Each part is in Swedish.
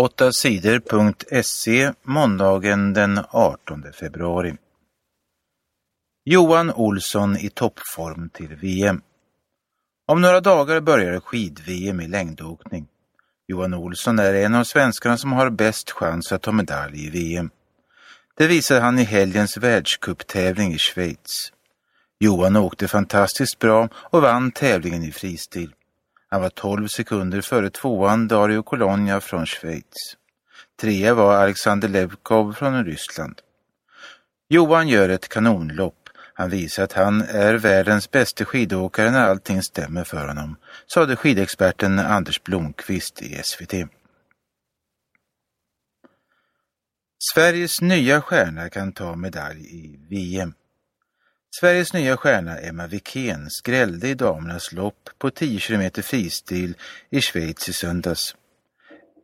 8 sidor.se måndagen den 18 februari. Johan Olsson i toppform till VM. Om några dagar börjar skid-VM i längdåkning. Johan Olsson är en av svenskarna som har bäst chans att ta medalj i VM. Det visade han i helgens världscuptävling i Schweiz. Johan åkte fantastiskt bra och vann tävlingen i fristil. Han var 12 sekunder före tvåan Dario Colonia från Schweiz. Trea var Alexander Levkov från Ryssland. Johan gör ett kanonlopp. Han visar att han är världens bästa skidåkare när allting stämmer för honom, sade skidexperten Anders Blomqvist i SVT. Sveriges nya stjärna kan ta medalj i VM. Sveriges nya stjärna Emma Wikén skrällde i damernas lopp på 10 km fristil i Schweiz i söndags.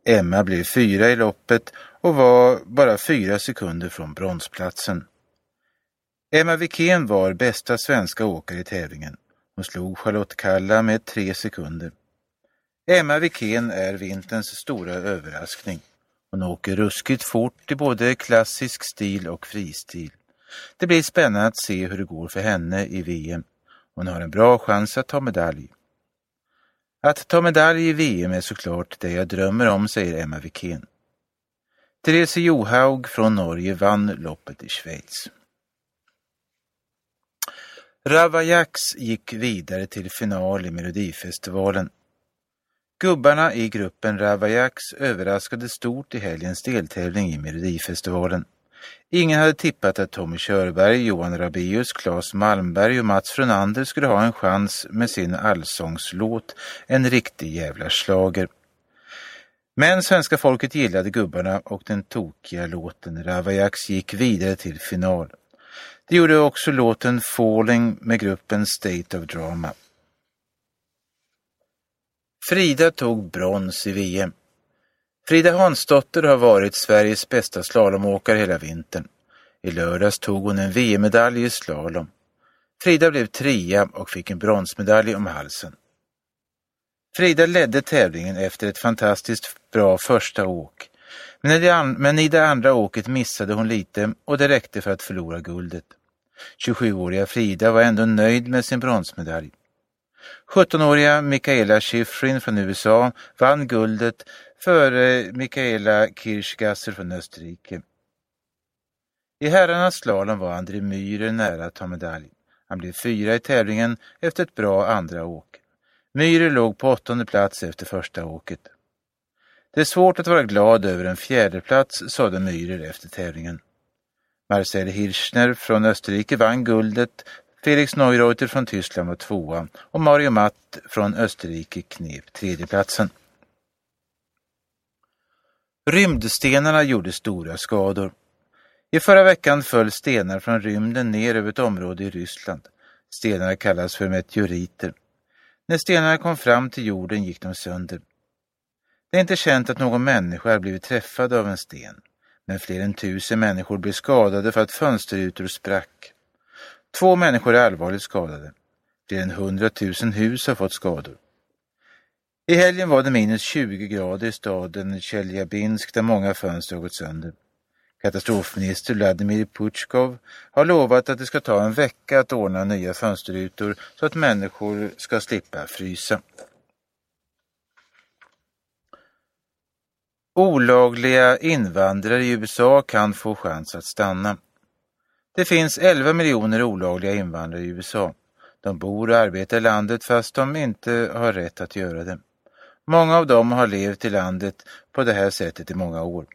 Emma blev fyra i loppet och var bara fyra sekunder från bronsplatsen. Emma Wikén var bästa svenska åkare i tävlingen. Hon slog Charlotte Kalla med tre sekunder. Emma Wikén är vinterns stora överraskning. Hon åker ruskigt fort i både klassisk stil och fristil. Det blir spännande att se hur det går för henne i VM. Hon har en bra chans att ta medalj. Att ta medalj i VM är såklart det jag drömmer om, säger Emma Wikén. Therese Johaug från Norge vann loppet i Schweiz. Ravaillacs gick vidare till final i Melodifestivalen. Gubbarna i gruppen Ravaillacs överraskade stort i helgens deltävling i Melodifestivalen. Ingen hade tippat att Tommy Körberg, Johan Rabaeus, Claes Malmberg och Mats Frunander skulle ha en chans med sin allsångslåt En riktig jävla slager. Men svenska folket gillade gubbarna och den tokiga låten Ravajax gick vidare till final. Det gjorde också låten Falling med gruppen State of Drama. Frida tog brons i VM. Frida Hansdotter har varit Sveriges bästa slalomåkare hela vintern. I lördags tog hon en VM-medalj i slalom. Frida blev trea och fick en bronsmedalj om halsen. Frida ledde tävlingen efter ett fantastiskt bra första åk. Men i det andra åket missade hon lite och det räckte för att förlora guldet. 27-åriga Frida var ändå nöjd med sin bronsmedalj. 17-åriga Mikaela Schifrin från USA vann guldet före Michaela Kirchgasser från Österrike. I herrarnas slalom var André Myhrer nära att ta medalj. Han blev fyra i tävlingen efter ett bra andra åk. Myhrer låg på åttonde plats efter första åket. Det är svårt att vara glad över en fjärde plats, sade Myhrer efter tävlingen. Marcel Hirschner från Österrike vann guldet, Felix Neureuter från Tyskland var tvåa och Mario Matt från Österrike knep tredjeplatsen. Rymdstenarna gjorde stora skador. I förra veckan föll stenar från rymden ner över ett område i Ryssland. Stenarna kallas för meteoriter. När stenarna kom fram till jorden gick de sönder. Det är inte känt att någon människa har blivit träffad av en sten, men fler än tusen människor blev skadade för att fönsterrutor sprack. Två människor är allvarligt skadade. Fler än hundratusen hus har fått skador. I helgen var det minus 20 grader i staden Tjeljabinsk där många fönster har gått sönder. Katastrofminister Vladimir Putjkov har lovat att det ska ta en vecka att ordna nya fönsterrutor så att människor ska slippa frysa. Olagliga invandrare i USA kan få chans att stanna. Det finns 11 miljoner olagliga invandrare i USA. De bor och arbetar i landet fast de inte har rätt att göra det. Många av dem har levt i landet på det här sättet i många år.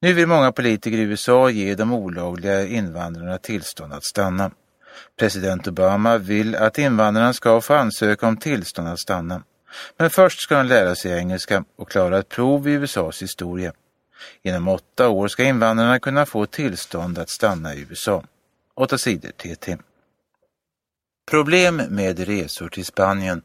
Nu vill många politiker i USA ge de olagliga invandrarna tillstånd att stanna. President Obama vill att invandrarna ska få ansöka om tillstånd att stanna. Men först ska de lära sig engelska och klara ett prov i USAs historia. Inom åtta år ska invandrarna kunna få tillstånd att stanna i USA. Åtta sidor TT. Problem med resor till Spanien.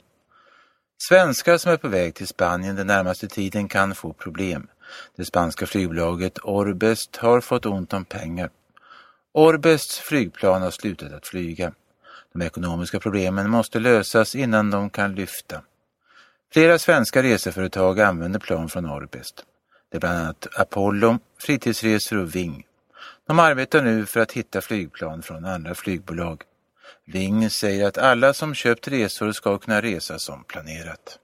Svenskar som är på väg till Spanien den närmaste tiden kan få problem. Det spanska flygbolaget Orbest har fått ont om pengar. Orbests flygplan har slutat att flyga. De ekonomiska problemen måste lösas innan de kan lyfta. Flera svenska reseföretag använder plan från Orbest. Det är bland annat Apollo, Fritidsresor och Ving. De arbetar nu för att hitta flygplan från andra flygbolag. Ving säger att alla som köpt resor ska kunna resa som planerat.